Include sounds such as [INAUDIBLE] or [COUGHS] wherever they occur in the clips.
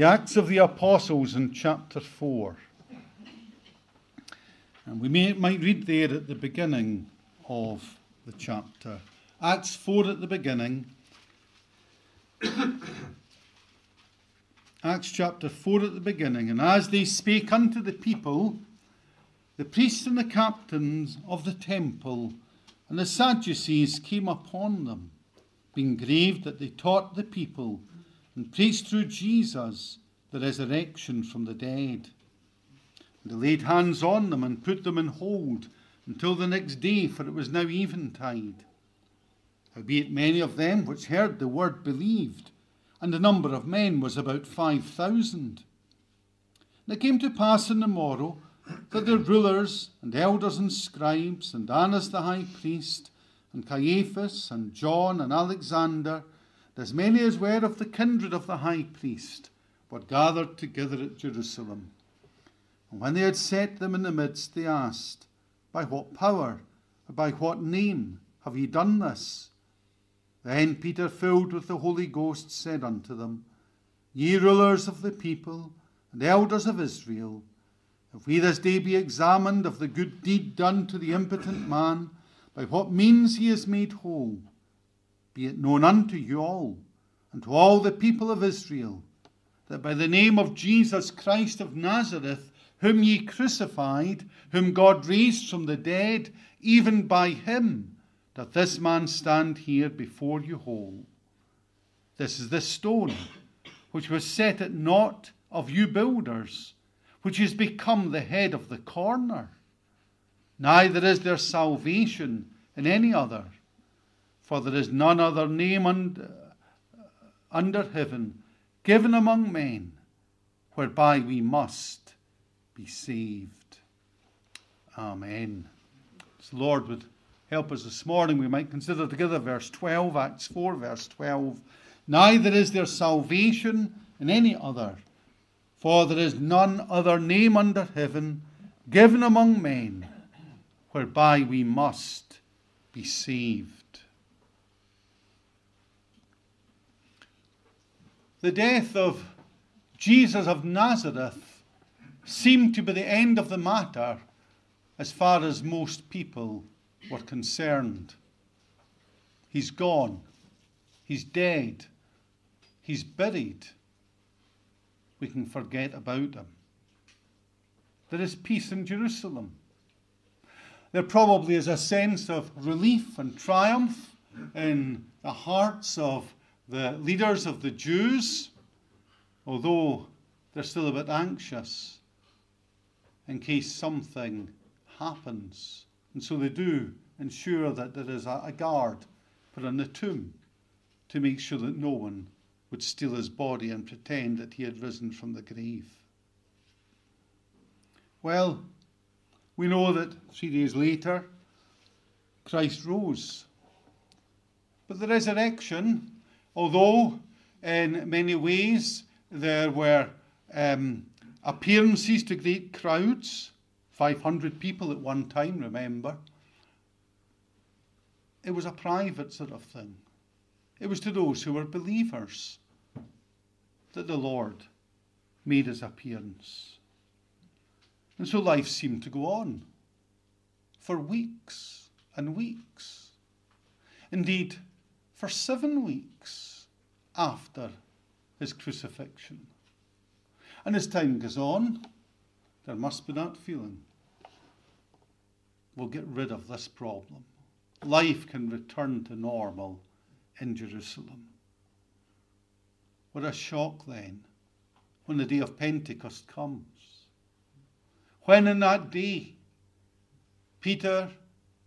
the Acts of the Apostles in chapter 4. And we may, might read there at the beginning of the chapter. Acts 4 at the beginning. [COUGHS] Acts chapter 4 at the beginning. And as they spake unto the people, the priests and the captains of the temple and the Sadducees came upon them, being grieved that they taught the people and preached through Jesus the resurrection from the dead. And they laid hands on them and put them in hold until the next day, for it was now eventide. Howbeit many of them which heard the word believed, and the number of men was about five thousand. And it came to pass in the morrow that the rulers and elders and scribes, and Annas the high priest, and Caiaphas, and John, and Alexander, and as many as were of the kindred of the high priest, were gathered together at Jerusalem. And when they had set them in the midst, they asked, By what power, or by what name have ye done this? Then Peter, filled with the Holy Ghost, said unto them, Ye rulers of the people, and elders of Israel, if we this day be examined of the good deed done to the impotent man, by what means he is made whole, be it known unto you all, and to all the people of Israel, that by the name of Jesus Christ of Nazareth, whom ye crucified, whom God raised from the dead, even by him, doth this man stand here before you whole. This is the stone which was set at naught of you builders which is become the head of the corner. Neither is there salvation in any other, for there is none other name under, uh, under heaven given among men whereby we must be saved. Amen. The Lord would help us this morning, we might consider together verse 12, Acts 4, verse 12. Neither is there salvation in any other for there is none other name under heaven given among men whereby we must be saved. The death of Jesus of Nazareth seemed to be the end of the matter as far as most people were concerned. He's gone. He's dead. He's buried we can forget about him. There is peace in Jerusalem. There probably is a sense of relief and triumph in the hearts of the leaders of the Jews, although they're still a bit anxious in case something happens. And so they do ensure that there is a guard put on the tomb to make sure that no one would steal his body and pretend that he had risen from the grave. Well, we know that three days later, Christ rose. But the resurrection, although in many ways there were um, appearances to great crowds, 500 people at one time, remember, it was a private sort of thing. It was to those who were believers that the Lord made his appearance. And so life seemed to go on for weeks and weeks. Indeed, for seven weeks after his crucifixion. And as time goes on, there must be that feeling. We'll get rid of this problem. Life can return to normal in Jerusalem. What a shock then when the day of Pentecost comes. When in that day, Peter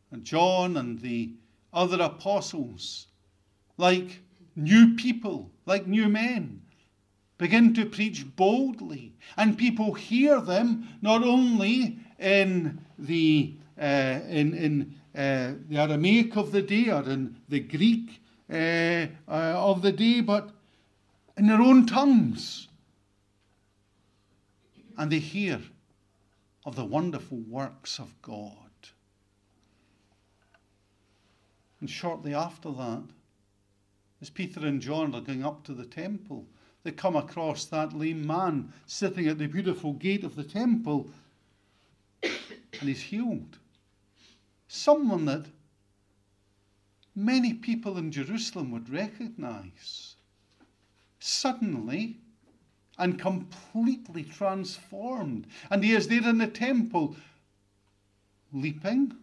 and John and the other apostles, like new people, like new men, begin to preach boldly, and people hear them not only in the uh, in in uh, the Aramaic of the day or in the Greek uh, uh of the day, but in their own tongues. And they hear of the wonderful works of God. And shortly after that, as Peter and John are going up to the temple, they come across that lame man sitting at the beautiful gate of the temple and he's healed. Someone that many people in Jerusalem would recognize. Suddenly and completely transformed. And he is there in the temple, leaping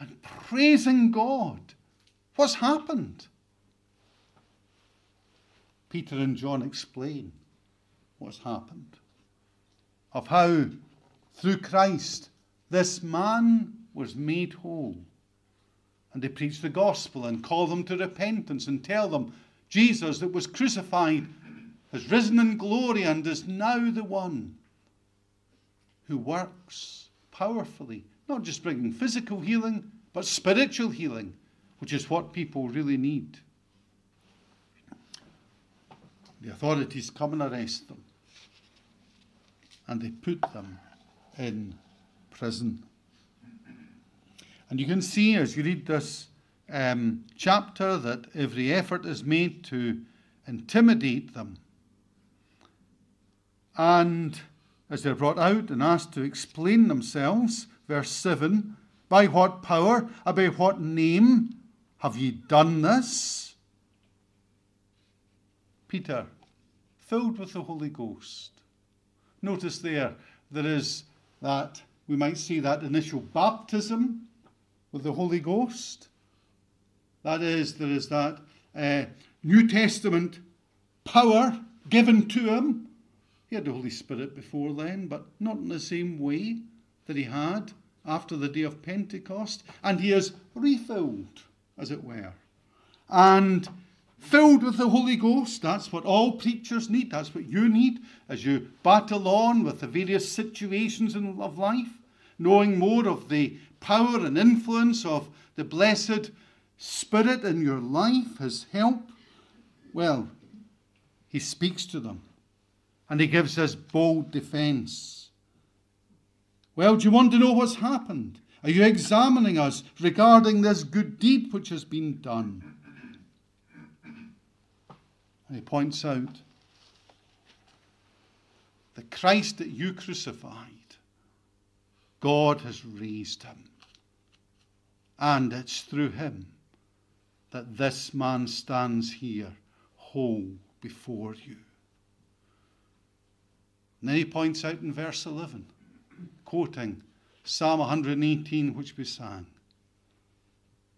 and praising God. What's happened? Peter and John explain what's happened. Of how, through Christ, this man was made whole. And they preach the gospel and call them to repentance and tell them Jesus that was crucified has risen in glory and is now the one who works powerfully, not just bringing physical healing, but spiritual healing, which is what people really need. The authorities come and arrest them, and they put them in prison. And you can see as you read this um, chapter that every effort is made to intimidate them. And as they're brought out and asked to explain themselves, verse 7 By what power, by what name have ye done this? Peter, filled with the Holy Ghost. Notice there, there is that, we might see that initial baptism with the Holy Ghost. That is, there is that uh, New Testament power given to him. He had the Holy Spirit before then, but not in the same way that he had after the day of Pentecost. And he is refilled, as it were. And filled with the Holy Ghost. That's what all preachers need. That's what you need as you battle on with the various situations of life, knowing more of the power and influence of the blessed Spirit in your life, His help, well, He speaks to them and He gives us bold defense. Well, do you want to know what's happened? Are you examining us regarding this good deed which has been done? And he points out the Christ that you crucified, God has raised him. And it's through him that this man stands here whole before you. And then he points out in verse 11, quoting Psalm 118, which we sang.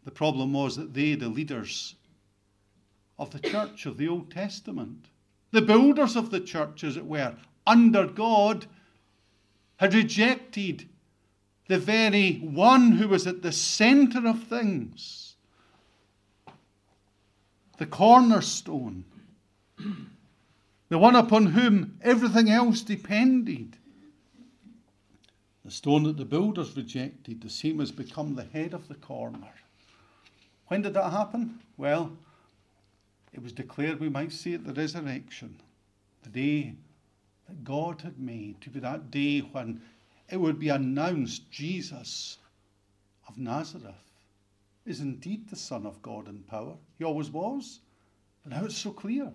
The problem was that they, the leaders of the church of the Old Testament, the builders of the church, as it were, under God, had rejected the very one who was at the center of things, the cornerstone, the one upon whom everything else depended. The stone that the builders rejected, the same has become the head of the corner. When did that happen? Well, it was declared, we might see, at the resurrection, the day that God had made to be that day when it would be announced Jesus of Nazareth is indeed the Son of God in power. He always was, And now it's so clear.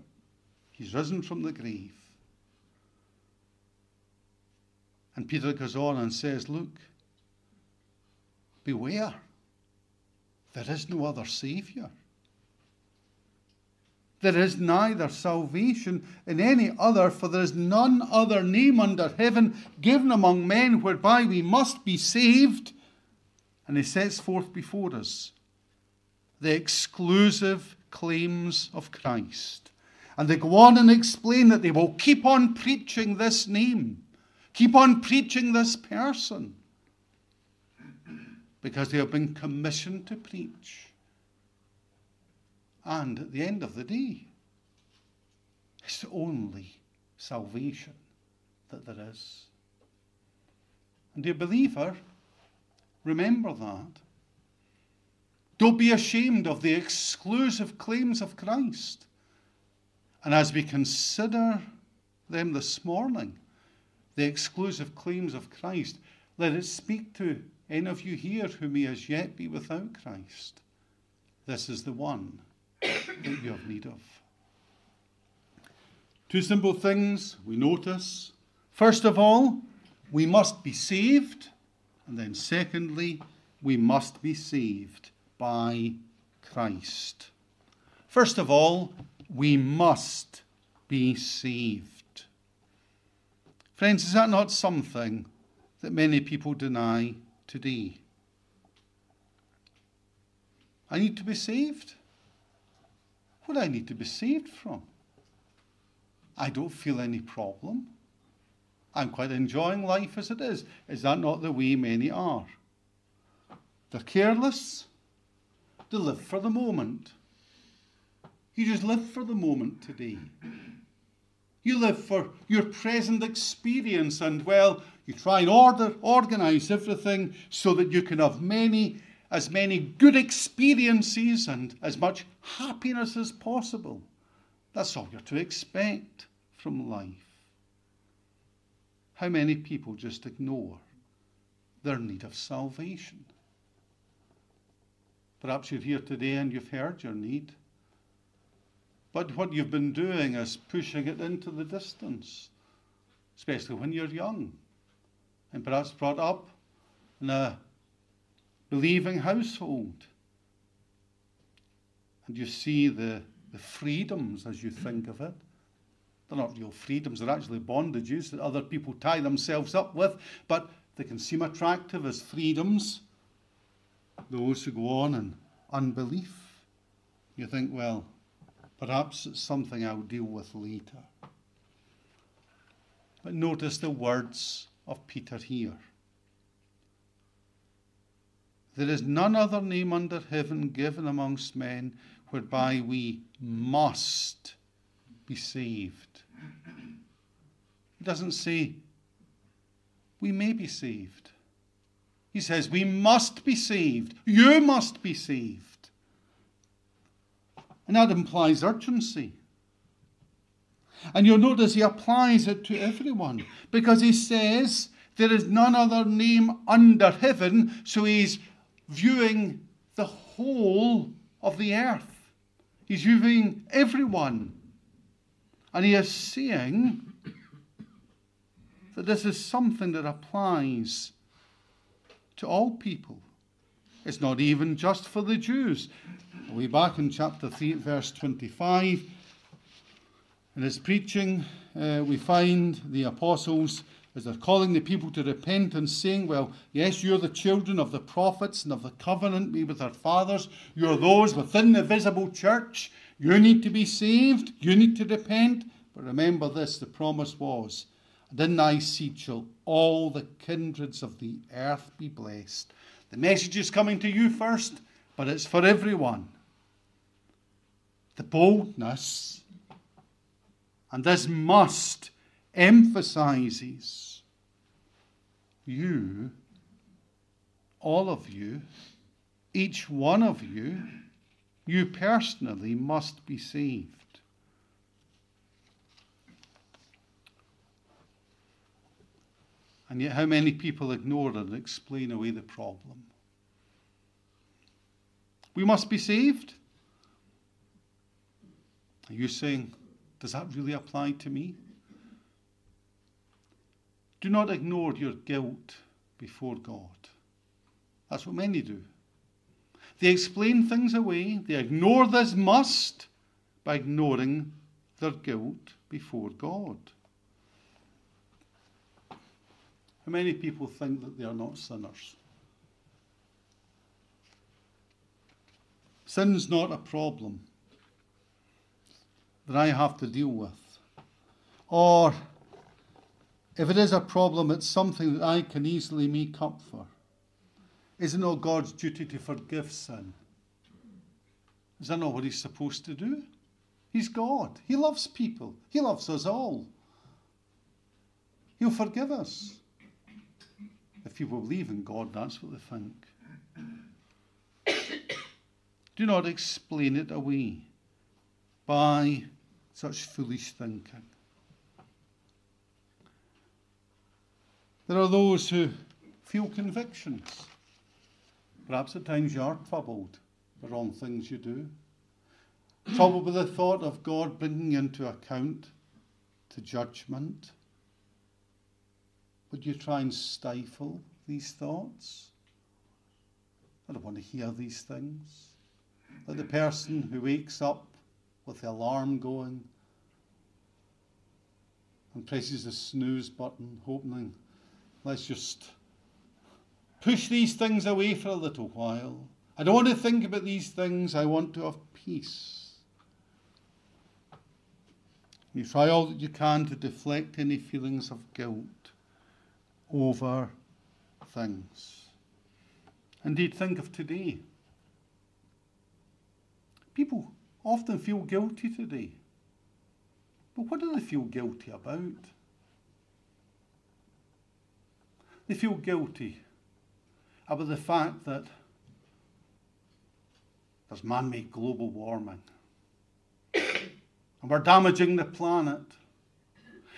He's risen from the grave. And Peter goes on and says, Look, beware. There is no other Saviour. There is neither salvation in any other, for there is none other name under heaven given among men whereby we must be saved. And he sets forth before us the exclusive claims of Christ. And they go on and explain that they will keep on preaching this name, keep on preaching this person, because they have been commissioned to preach. And at the end of the day, it's the only salvation that there is. And dear believer, remember that. Don't be ashamed of the exclusive claims of Christ. And as we consider them this morning, the exclusive claims of Christ, let it speak to any of you here who may as yet be without Christ. This is the one that you have need of. Two simple things we notice. First of all, we must be saved. And then, secondly, we must be saved by Christ. First of all, we must be saved. Friends, is that not something that many people deny today? I need to be saved. What I need to be saved from? I don't feel any problem. I'm quite enjoying life as it is. Is that not the way many are? They're careless. They live for the moment. You just live for the moment today. You live for your present experience, and well, you try and order, organize everything so that you can have many, as many good experiences and as much happiness as possible. That's all you're to expect from life. How many people just ignore their need of salvation? Perhaps you're here today and you've heard your need. But what you've been doing is pushing it into the distance, especially when you're young and perhaps brought up in a believing household. And you see the, the freedoms as you think of it they're not real freedoms, they're actually bondages that other people tie themselves up with, but they can seem attractive as freedoms. Those who go on in unbelief, you think, well, perhaps it's something I'll deal with later. But notice the words of Peter here. There is none other name under heaven given amongst men whereby we must be saved. He doesn't say we may be saved. He says we must be saved. You must be saved. And that implies urgency. And you'll notice he applies it to everyone because he says there is none other name under heaven. So he's viewing the whole of the earth, he's viewing everyone. And he is saying that this is something that applies to all people. It's not even just for the Jews. Way back in chapter 3, verse 25, in his preaching, uh, we find the apostles as they're calling the people to repent and saying, Well, yes, you're the children of the prophets and of the covenant made with our fathers. You're those within the visible church. You need to be saved. You need to repent. But remember this the promise was, and in thy seed shall all the kindreds of the earth be blessed. The message is coming to you first, but it's for everyone. The boldness, and this must emphasizes you, all of you, each one of you, you personally must be saved. And yet, how many people ignore and explain away the problem? We must be saved. Are you saying, does that really apply to me? Do not ignore your guilt before God. That's what many do. They explain things away, they ignore this must by ignoring their guilt before God. How many people think that they are not sinners? Sin's not a problem that I have to deal with. Or if it is a problem, it's something that I can easily make up for. Is it not oh, God's duty to forgive sin? Is that not what He's supposed to do? He's God. He loves people. He loves us all. He'll forgive us. If people believe in God, that's what they think. [COUGHS] Do not explain it away by such foolish thinking. There are those who feel convictions. Perhaps at times you are troubled by wrong things you do. Troubled with the thought of God bringing you into account to judgment? Would you try and stifle these thoughts? I don't want to hear these things. Like the person who wakes up with the alarm going and presses the snooze button, hoping, let's just push these things away for a little while. I don't want to think about these things. I want to have peace. You try all that you can to deflect any feelings of guilt over things. Indeed, think of today. People often feel guilty today. But what do they feel guilty about? They feel guilty about the fact that there's man made global warming. and we're damaging the planet.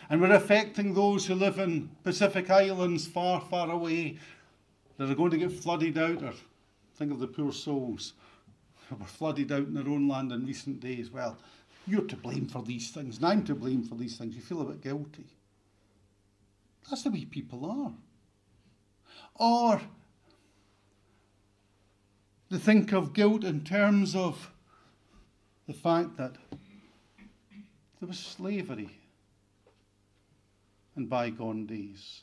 And we're affecting those who live in Pacific Islands far, far away that are going to get flooded out. Or think of the poor souls who were flooded out in their own land in recent days. Well, you're to blame for these things, and I'm to blame for these things. You feel a bit guilty. That's the way people are. Or they think of guilt in terms of the fact that there was slavery in bygone days.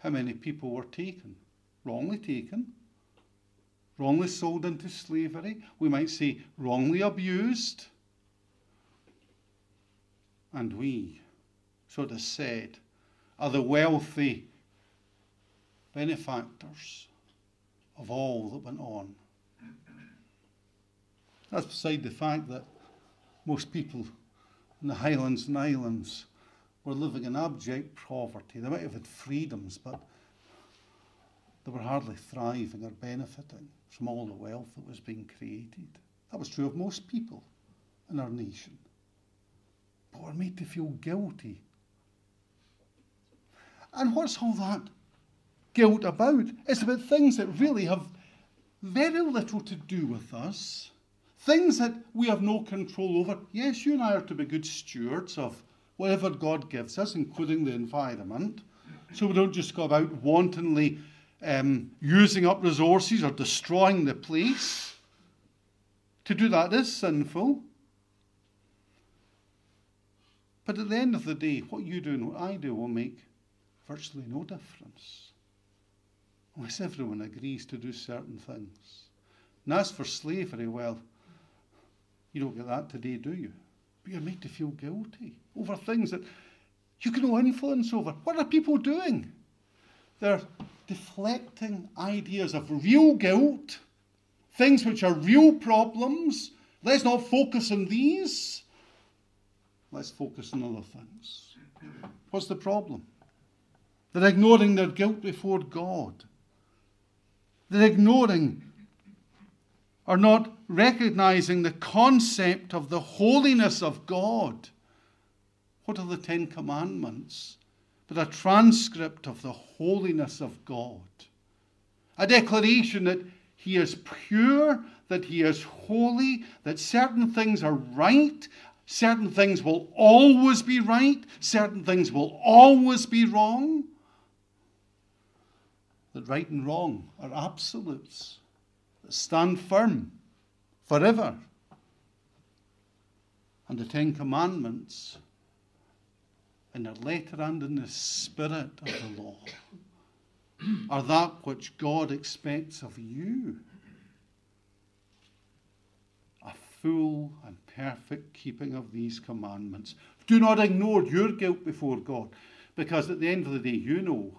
How many people were taken, wrongly taken, wrongly sold into slavery, we might say wrongly abused. And we, sort of said, are the wealthy benefactors of all that went on. That's beside the fact that most people in the Highlands and Islands were living in abject poverty. They might have had freedoms, but they were hardly thriving or benefiting from all the wealth that was being created. That was true of most people in our nation. But we're made to feel guilty. And what's all that guilt about? It's about things that really have very little to do with us. Things that we have no control over. Yes, you and I are to be good stewards of whatever God gives us, including the environment. So we don't just go about wantonly um, using up resources or destroying the place. To do that is sinful. But at the end of the day, what you do and what I do will make virtually no difference. Unless everyone agrees to do certain things. And as for slavery, well, you don't get that today, do you? But you're made to feel guilty over things that you can no influence over. What are people doing? They're deflecting ideas of real guilt, things which are real problems. Let's not focus on these. Let's focus on other things. What's the problem? They're ignoring their guilt before God. They're ignoring or not recognizing the concept of the holiness of God. What are the Ten Commandments? but a transcript of the holiness of God. A declaration that He is pure, that He is holy, that certain things are right, certain things will always be right, certain things will always be wrong. That right and wrong are absolutes that stand firm forever. And the Ten Commandments in the letter and in the spirit of the law are that which God expects of you. A full and perfect keeping of these commandments. Do not ignore your guilt before God, because at the end of the day, you know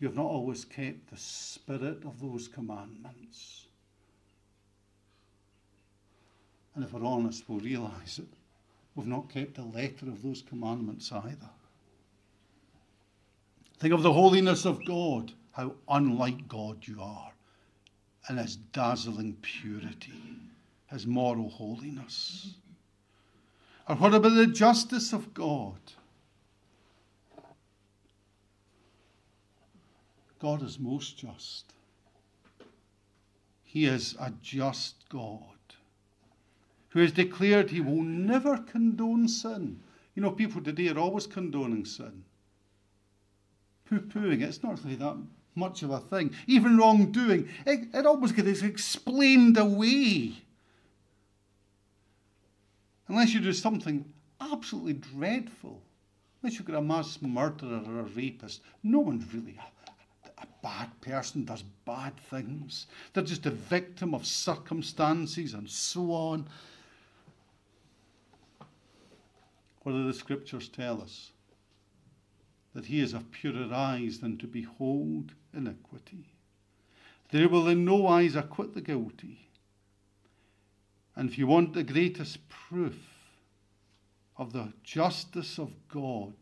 you have not always kept the spirit of those commandments. And if we're honest, we'll realize it We've not kept the letter of those commandments either. Think of the holiness of God, how unlike God you are, and his dazzling purity, his moral holiness. Or what about the justice of God? God is most just. He is a just God who has declared he will never condone sin. You know, people today are always condoning sin. Poo pooing, it's not really that much of a thing. Even wrongdoing, it, it always gets explained away. Unless you do something absolutely dreadful, unless you've got a mass murderer or a rapist, no one's really a, bad person, does bad things. They're just a victim of circumstances and so on. What do the scriptures tell us? That he is of purer eyes than to behold iniquity. They will in no wise acquit the guilty. And if you want the greatest proof of the justice of God,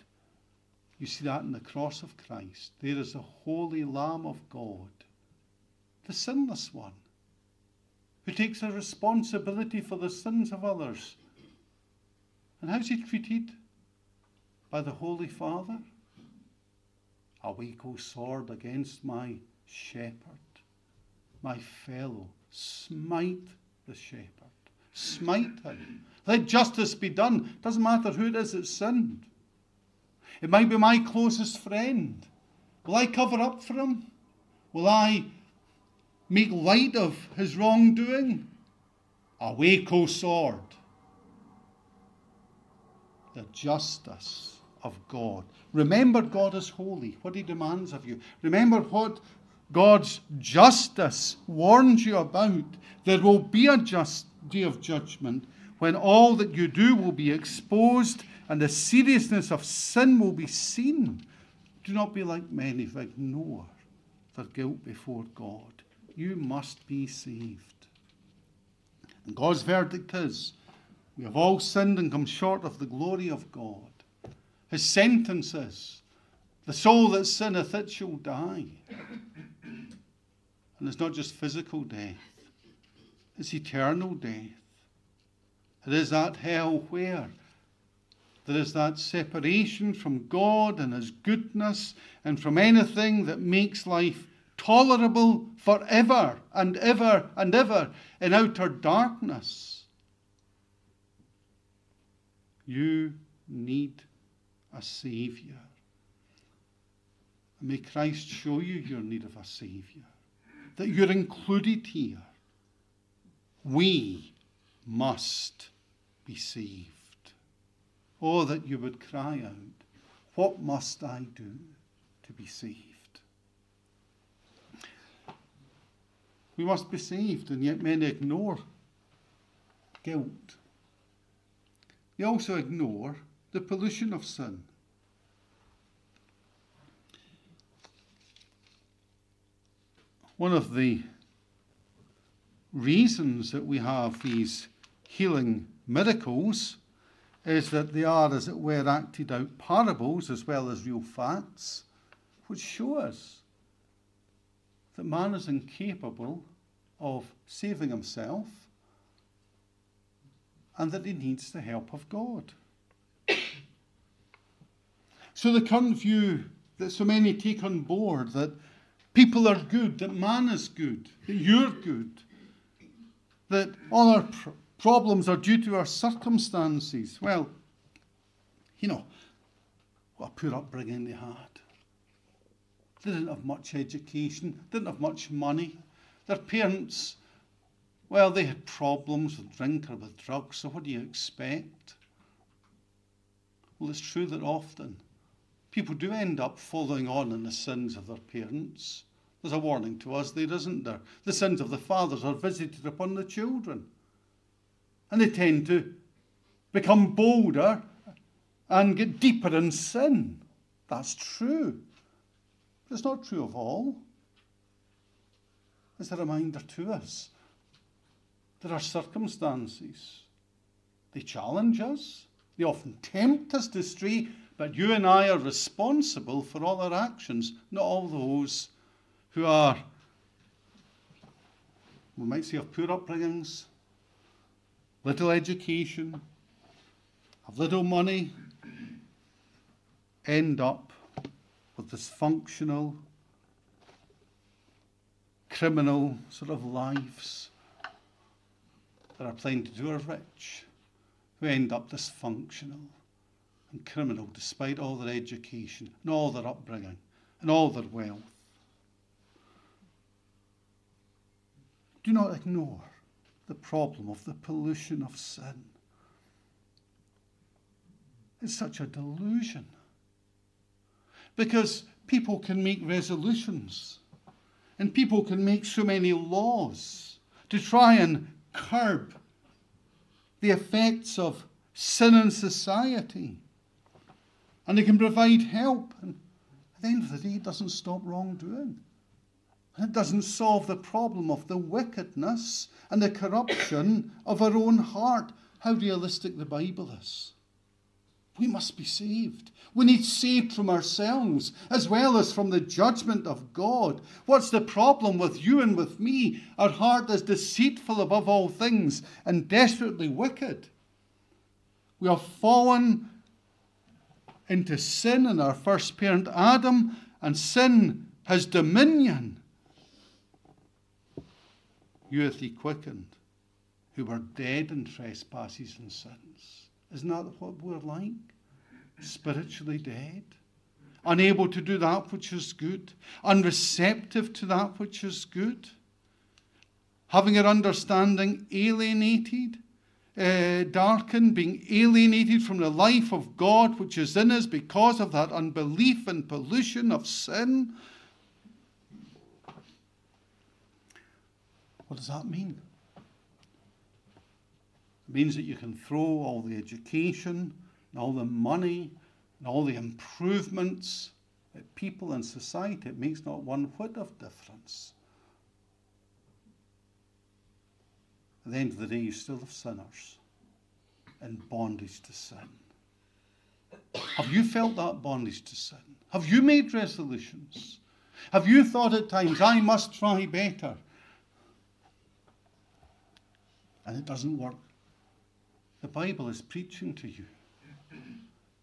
you see that in the cross of Christ. There is the holy Lamb of God, the sinless one, who takes a responsibility for the sins of others. And how's he treated? By the Holy Father? Awake, O sword, against my shepherd, my fellow. Smite the shepherd. Smite him. Let justice be done. Doesn't matter who it is that sinned. It might be my closest friend. Will I cover up for him? Will I make light of his wrongdoing? Awake, O sword. The justice of God. Remember, God is holy, what He demands of you. Remember what God's justice warns you about. There will be a just day of judgment when all that you do will be exposed and the seriousness of sin will be seen. Do not be like many who ignore their guilt before God. You must be saved. And God's verdict is we have all sinned and come short of the glory of God. His sentence is the soul that sinneth, it shall die. And it's not just physical death, it's eternal death. It is that hell where there is that separation from God and His goodness and from anything that makes life tolerable forever and ever and ever in outer darkness. You need a Saviour. May Christ show you your need of a Saviour, that you're included here. We must be saved. Oh, that you would cry out, What must I do to be saved? We must be saved, and yet many ignore guilt. They also ignore the pollution of sin. One of the reasons that we have these healing miracles is that they are, as it were, acted out parables as well as real facts, which show us that man is incapable of saving himself and that he needs the help of God. So the current view that so many take on board that people are good, that man is good, that you're good, that all our problems are due to our circumstances. Well, you know, what a poor upbringing they had. They didn't have much education, didn't have much money. Their parents, well, they had problems with drink or with drugs, so what do you expect? Well, it's true that often people do end up following on in the sins of their parents. There's a warning to us there, isn't there? The sins of the fathers are visited upon the children. And they tend to become bolder and get deeper in sin. That's true. But it's not true of all. It's a reminder to us. There are circumstances. They challenge us. They often tempt us to stray, but you and I are responsible for all our actions, not all those who are, we might say, of poor upbringings, little education, have little money, end up with dysfunctional, criminal sort of lives. that are plenty who are rich who end up dysfunctional and criminal despite all their education and all their upbringing and all their wealth. Do not ignore the problem of the pollution of sin. It's such a delusion. Because people can make resolutions and people can make so many laws to try and curb the effects of sin in society. And they can provide help. And at the end of the day, it doesn't stop wrongdoing. It doesn't solve the problem of the wickedness and the corruption of our own heart. How realistic the Bible is. We must be saved. We need saved from ourselves as well as from the judgment of God. What's the problem with you and with me? Our heart is deceitful above all things and desperately wicked. We have fallen into sin in our first parent Adam, and sin has dominion. You hath he quickened, who were dead in trespasses and sins. Isn't that what we're like? Spiritually dead, unable to do that which is good, unreceptive to that which is good, having our understanding alienated, uh, darkened, being alienated from the life of God which is in us because of that unbelief and pollution of sin. What does that mean? It means that you can throw all the education and all the money and all the improvements at people and society. It makes not one whit of difference. At the end of the day, you still have sinners in bondage to sin. Have you felt that bondage to sin? Have you made resolutions? Have you thought at times, I must try better? And it doesn't work. The Bible is preaching to you.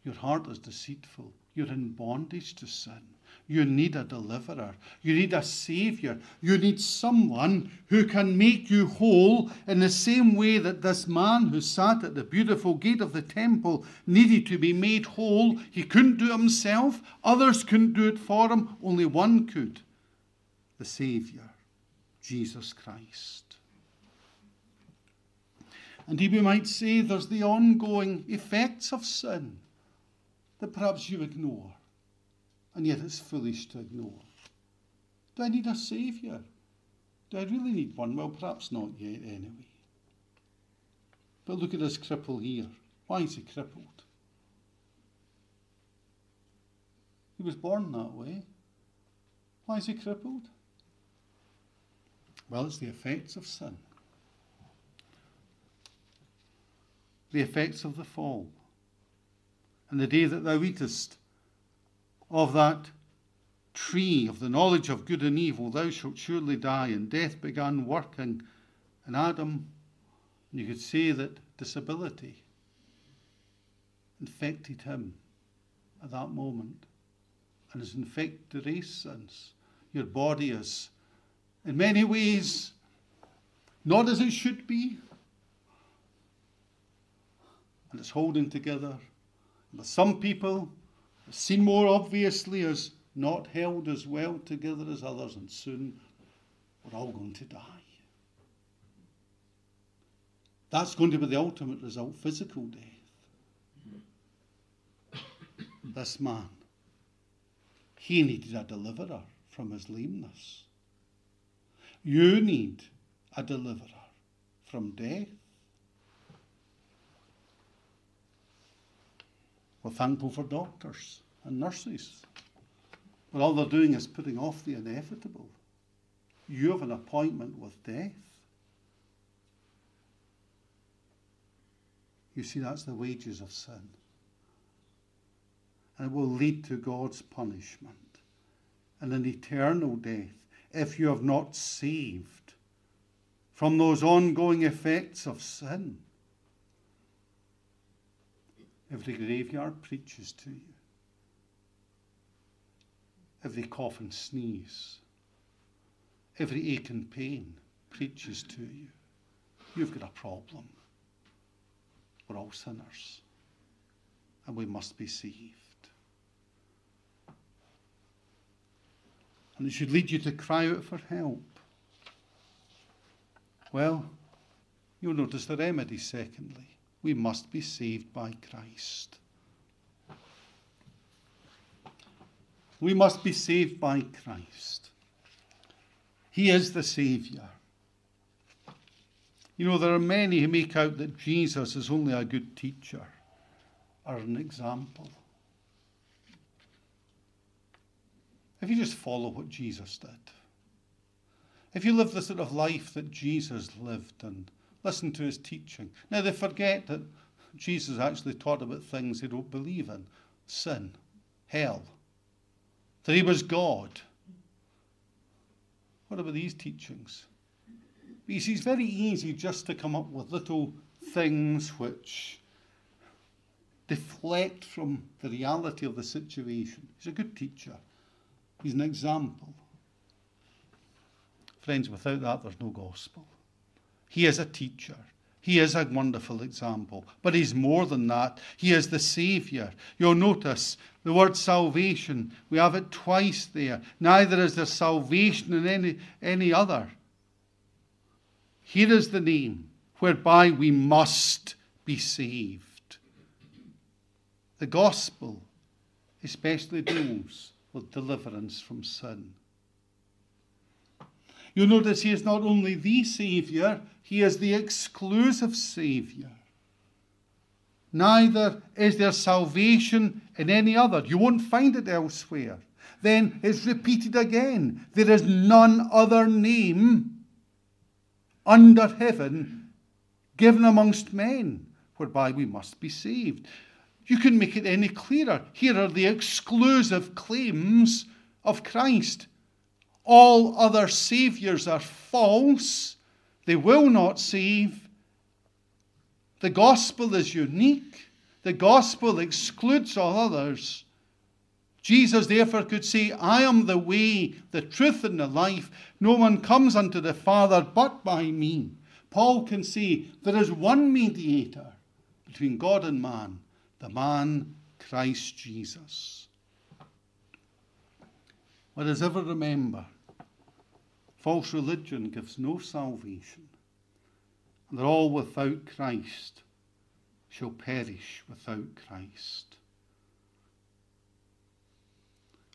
Your heart is deceitful. You're in bondage to sin. You need a deliverer. You need a savior. You need someone who can make you whole in the same way that this man who sat at the beautiful gate of the temple needed to be made whole. He couldn't do it himself. Others couldn't do it for him. Only one could the savior, Jesus Christ. Indeed, we might say there's the ongoing effects of sin that perhaps you ignore, and yet it's foolish to ignore. Do I need a saviour? Do I really need one? Well, perhaps not yet, anyway. But look at this cripple here. Why is he crippled? He was born that way. Why is he crippled? Well, it's the effects of sin. The effects of the fall. And the day that thou eatest of that tree of the knowledge of good and evil, thou shalt surely die. And death began working in Adam. And you could say that disability infected him at that moment and has infected race since. Your body is, in many ways, not as it should be, and it's holding together. But some people seen more obviously as not held as well together as others, and soon we're all going to die. That's going to be the ultimate result physical death. This man, he needed a deliverer from his lameness. You need a deliverer from death. We're thankful for doctors and nurses. But all they're doing is putting off the inevitable. You have an appointment with death. You see, that's the wages of sin. And it will lead to God's punishment and an eternal death if you have not saved from those ongoing effects of sin. Every graveyard preaches to you. Every cough and sneeze, every ache and pain preaches to you. you've got a problem. We're all sinners, and we must be saved. And it should lead you to cry out for help. Well, you'll notice the remedy, secondly. We must be saved by Christ. We must be saved by Christ. He is the Saviour. You know, there are many who make out that Jesus is only a good teacher or an example. If you just follow what Jesus did, if you live the sort of life that Jesus lived and listen to his teaching. Now, they forget that Jesus actually taught about things they don't believe in sin, hell, that he was God. What about these teachings? See, it's very easy just to come up with little things which deflect from the reality of the situation. He's a good teacher, he's an example. Friends, without that, there's no gospel. He is a teacher. He is a wonderful example. But he's more than that. He is the Saviour. You'll notice the word salvation, we have it twice there. Neither is there salvation in any, any other. Here is the name whereby we must be saved. The gospel especially deals with deliverance from sin. You'll notice he is not only the Saviour, he is the exclusive Saviour. Neither is there salvation in any other. You won't find it elsewhere. Then it's repeated again. There is none other name under heaven given amongst men whereby we must be saved. You can make it any clearer. Here are the exclusive claims of Christ. All other saviours are false, they will not save. The gospel is unique, the gospel excludes all others. Jesus therefore could say, I am the way, the truth, and the life. No one comes unto the Father but by me. Paul can say, There is one mediator between God and man, the man Christ Jesus. Let us ever remember false religion gives no salvation, and that all without Christ shall perish without Christ.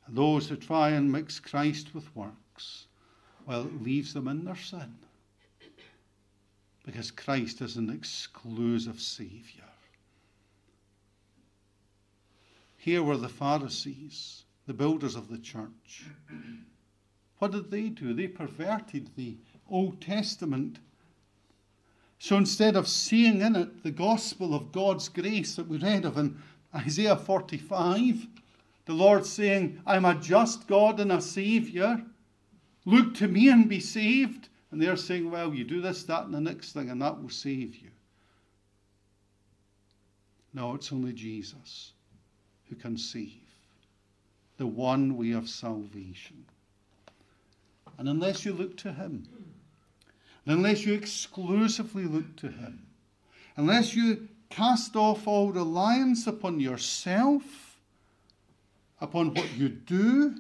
And those who try and mix Christ with works, well, it leaves them in their sin. Because Christ is an exclusive Saviour. Here were the Pharisees, the builders of the church. What did they do? They perverted the Old Testament. So instead of seeing in it the gospel of God's grace that we read of in Isaiah 45, the Lord saying, I'm a just God and a Saviour. Look to me and be saved. And they're saying, well, you do this, that, and the next thing, and that will save you. No, it's only Jesus who can save, the one way of salvation. And unless you look to Him, and unless you exclusively look to Him, unless you cast off all reliance upon yourself, upon what you do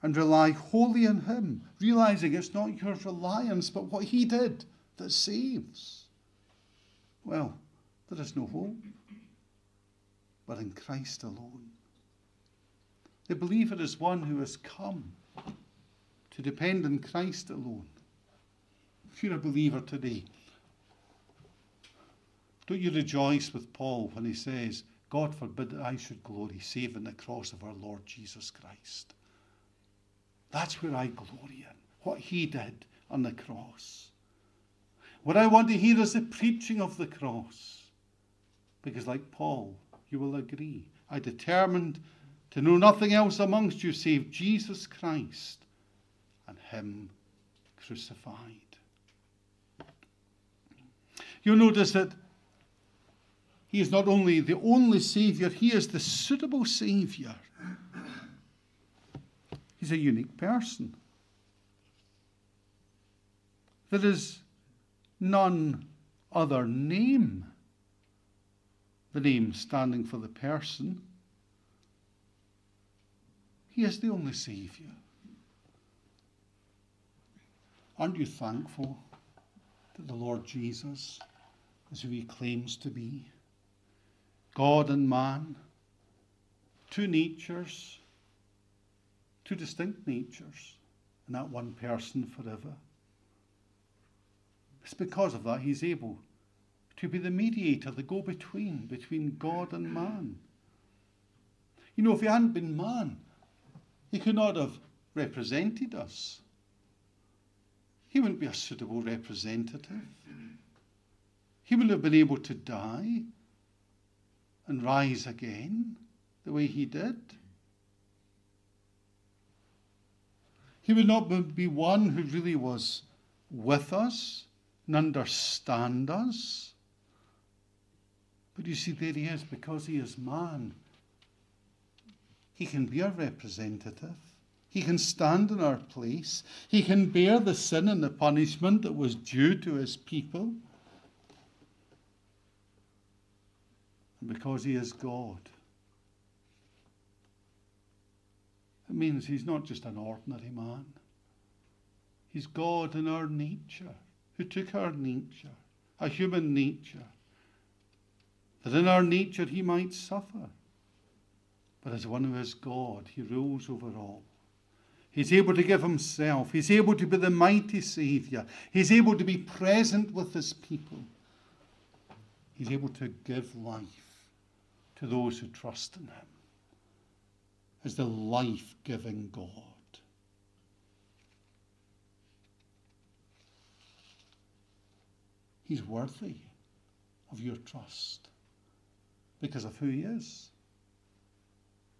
and rely wholly on Him, realizing it's not your reliance but what He did that saves. Well, there is no hope but in Christ alone. The believer is one who has come to depend on Christ alone. If you're a believer today, don't you rejoice with Paul when he says, God forbid that I should glory save in the cross of our Lord Jesus Christ. That's where I glory in, what he did on the cross. What I want to hear is the preaching of the cross. Because, like Paul, you will agree, I determined to know nothing else amongst you save Jesus Christ and Him crucified. You'll notice that he is not only the only Saviour, He is the suitable Saviour. He's a unique person. There is none other name. The name standing for the person. He is the only Saviour. Aren't you thankful that the Lord Jesus is who he claims to be? God and man, two natures, two distinct natures, in that one person forever. It's because of that he's able to be the mediator, the go between, between God and man. You know, if he hadn't been man, he could not have represented us. He wouldn't be a suitable representative. He wouldn't have been able to die and rise again the way he did. He would not be one who really was with us and understand us. But you see, there he is, because he is man. He can be our representative. He can stand in our place. He can bear the sin and the punishment that was due to his people. And because he is God, it means he's not just an ordinary man. He's God in our nature, who took our nature, a human nature, that in our nature he might suffer. But as one who is God, he rules over all. He's able to give himself. He's able to be the mighty Saviour. He's able to be present with his people. He's able to give life to those who trust in him as the life giving God. He's worthy of your trust because of who he is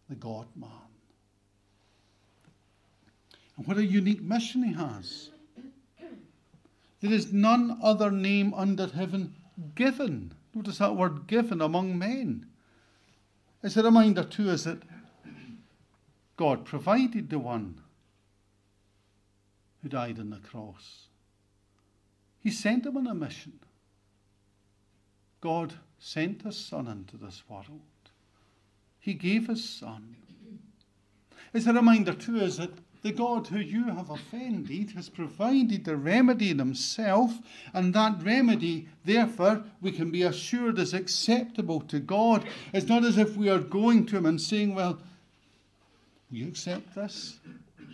the God man. And what a unique mission he has. There is none other name under heaven given. Notice that word given among men. It's a reminder too, is that God provided the one who died on the cross. He sent him on a mission. God sent his Son into this world. He gave his Son. It's a reminder to us that the God who you have offended has provided the remedy in himself, and that remedy, therefore, we can be assured is acceptable to God. It's not as if we are going to him and saying, Well, you accept this?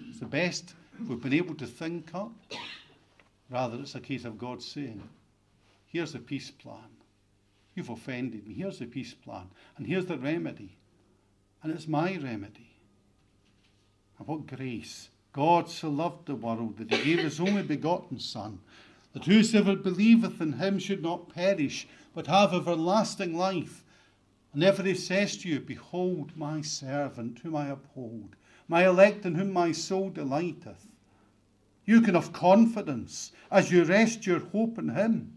It's the best we've been able to think up. Rather, it's a case of God saying, Here's the peace plan. You've offended me. Here's the peace plan. And here's the remedy. And it's my remedy. And what grace. God so loved the world that he gave his only begotten Son, that whosoever believeth in him should not perish, but have everlasting life. And ever he says to you, Behold my servant whom I uphold, my elect in whom my soul delighteth. You can have confidence as you rest your hope in him,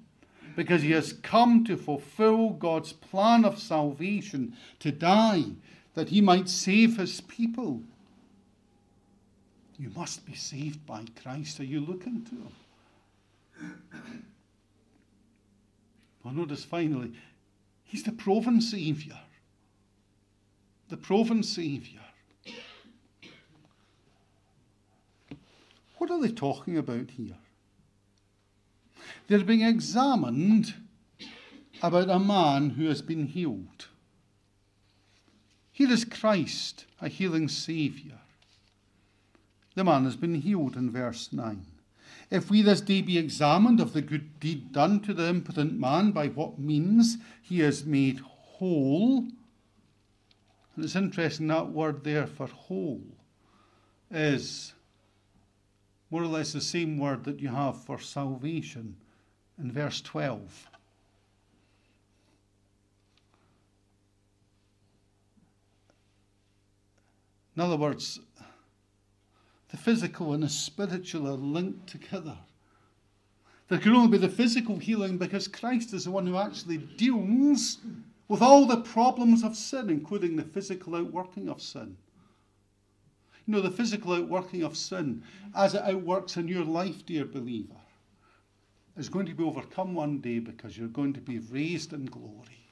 because he has come to fulfill God's plan of salvation, to die that he might save his people. You must be saved by Christ. Are you looking to him? Well, notice finally, he's the proven Saviour. The proven Saviour. What are they talking about here? They're being examined about a man who has been healed. Here is Christ, a healing Saviour. The man has been healed in verse 9. If we this day be examined of the good deed done to the impotent man, by what means he is made whole. And it's interesting that word there for whole is more or less the same word that you have for salvation in verse 12. In other words, the physical and the spiritual are linked together. There can only be the physical healing because Christ is the one who actually deals with all the problems of sin, including the physical outworking of sin. You know, the physical outworking of sin, as it outworks in your life, dear believer, is going to be overcome one day because you're going to be raised in glory.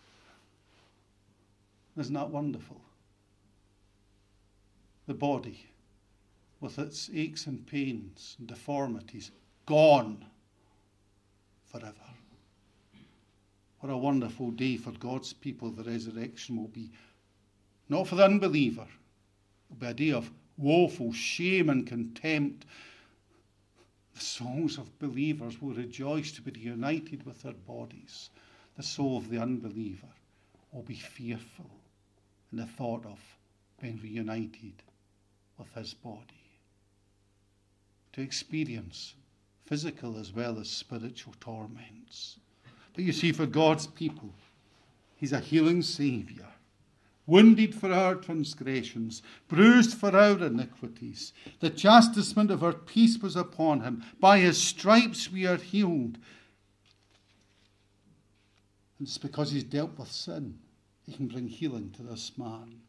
Isn't that wonderful? The body, with its aches and pains and deformities, gone forever. What a wonderful day for God's people the resurrection will be. Not for the unbeliever, it'll be a day of woeful shame and contempt. The souls of believers will rejoice to be united with their bodies. The soul of the unbeliever will be fearful in the thought of being reunited with his body. To experience physical as well as spiritual torments. But you see, for God's people, He's a healing Saviour wounded for our transgressions, bruised for our iniquities. The chastisement of our peace was upon him. By his stripes we are healed. And it's because he's dealt with sin, he can bring healing to this man.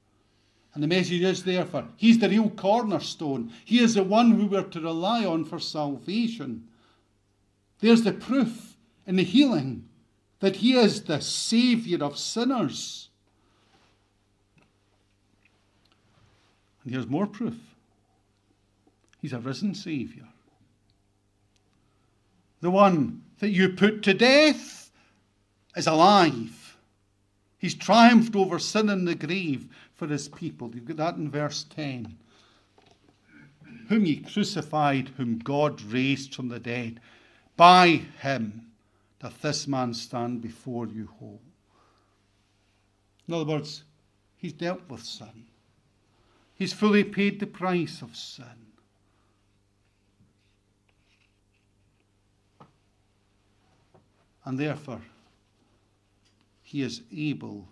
And the message is therefore, he's the real cornerstone. He is the one who we're to rely on for salvation. There's the proof in the healing that he is the Saviour of sinners. And here's more proof He's a risen Saviour. The one that you put to death is alive. He's triumphed over sin and the grave for his people. You've got that in verse 10. Whom ye crucified, whom God raised from the dead. By him doth this man stand before you whole. In other words, he's dealt with sin. He's fully paid the price of sin. And therefore, he is able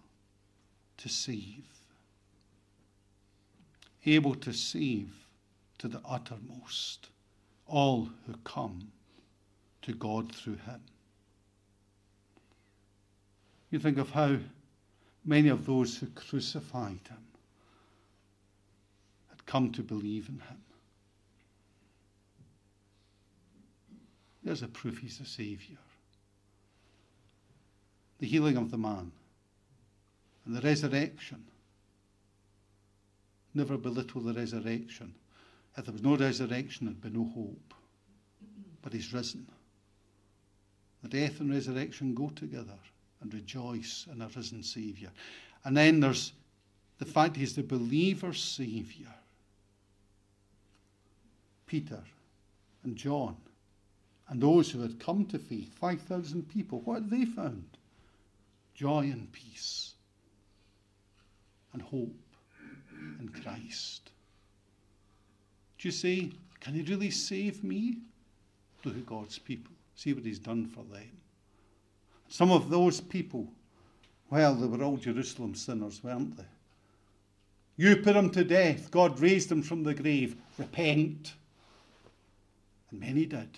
to save. Able to save to the uttermost all who come to God through him. You think of how many of those who crucified him had come to believe in him. There's a proof he's a Saviour. The healing of the man and the resurrection. Never belittle the resurrection. If there was no resurrection, there'd be no hope. But he's risen. The death and resurrection go together and rejoice in a risen Saviour. And then there's the fact he's the believer's Saviour. Peter and John and those who had come to faith, 5,000 people, what had they found? Joy and peace and hope Christ. Do you say, can he really save me? Look at God's people. See what he's done for them. Some of those people, well, they were all Jerusalem sinners, weren't they? You put them to death. God raised them from the grave. Repent. And many did.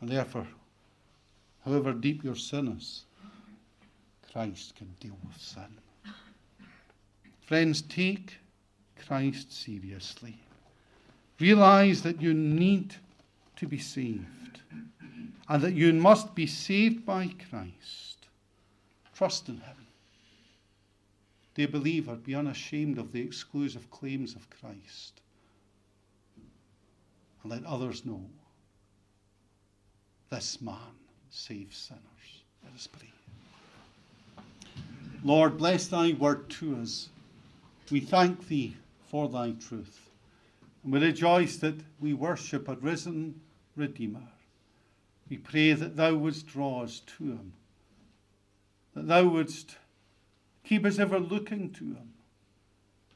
And therefore, however deep your sin is, Christ can deal with sin. Friends, take Christ seriously. Realize that you need to be saved and that you must be saved by Christ. Trust in Him. Dear believer, be unashamed of the exclusive claims of Christ and let others know this man saves sinners. Let us pray. Lord, bless thy word to us. We thank thee for thy truth. And we rejoice that we worship a risen Redeemer. We pray that thou wouldst draw us to him, that thou wouldst keep us ever looking to him,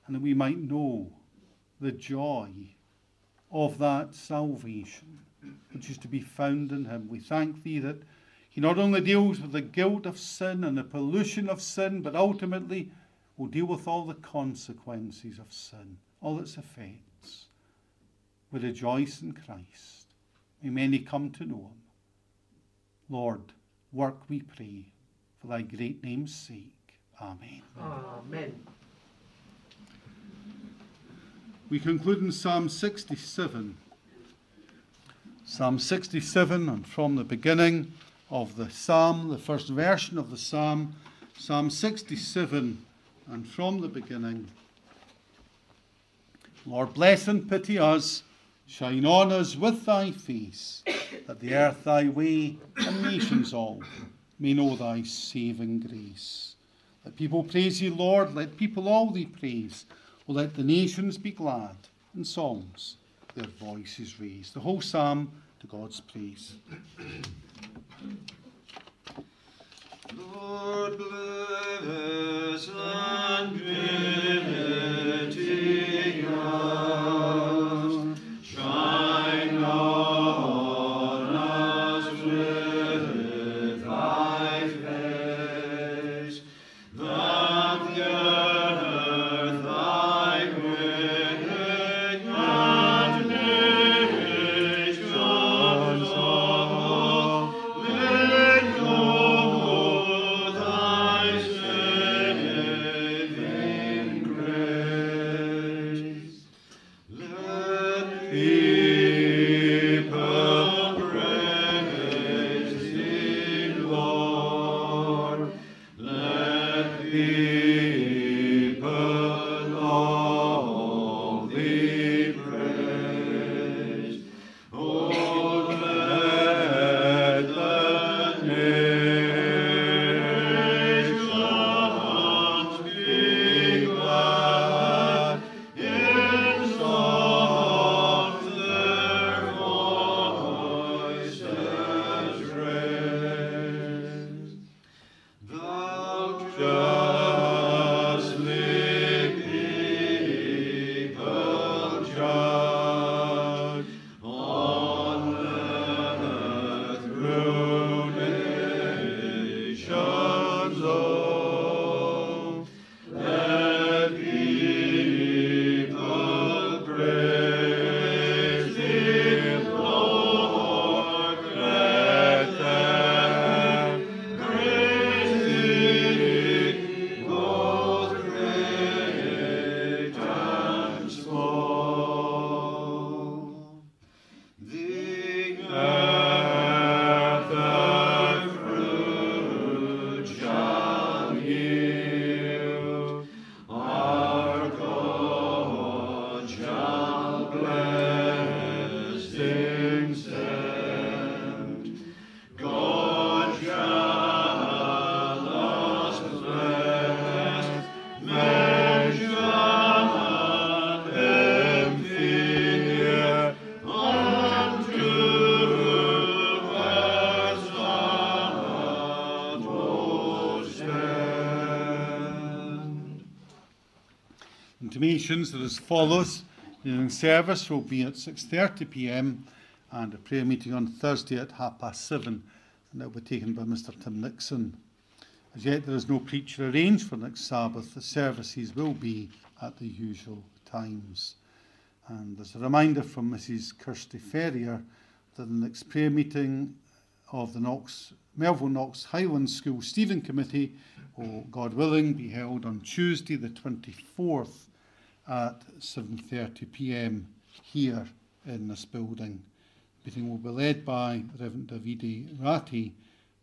and that we might know the joy of that salvation which is to be found in him. We thank thee that he not only deals with the guilt of sin and the pollution of sin, but ultimately will deal with all the consequences of sin, all its effects. We rejoice in Christ. May many come to know him. Lord, work, we pray, for thy great name's sake. Amen. Amen. We conclude in Psalm 67 Psalm 67, and from the beginning of the psalm, the first version of the psalm, Psalm 67, and from the beginning. Lord, bless and pity us, shine on us with thy face, that the earth thy way and nations all may know thy saving grace. Let people praise thee, Lord, let people all thee praise. Oh, let the nations be glad in songs their voices raise. The whole psalm to God's praise. Lord bless and pity Intimations are as follows. The service will be at 6.30 p.m. and a prayer meeting on Thursday at half past seven, and that will be taken by Mr Tim Nixon. As yet there is no preacher arranged for next Sabbath. The services will be at the usual times. And there's a reminder from Mrs Kirsty Ferrier that the next prayer meeting of the Knox, Melville Knox Highland School Steering Committee will, God willing, be held on Tuesday the 24th at 7.30pm here in this building. The meeting will be led by Reverend Davide Ratti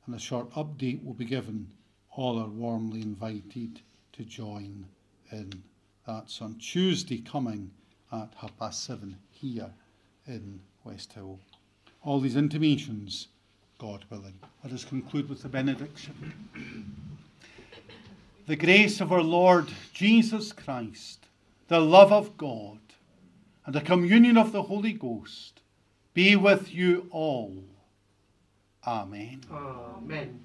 and a short update will be given. All are warmly invited to join in. That's on Tuesday coming at half past seven here in West Hill. All these intimations, God willing. Let us conclude with the benediction. The grace of our Lord Jesus Christ, the love of God, and the communion of the Holy Ghost be with you all. Amen. Amen.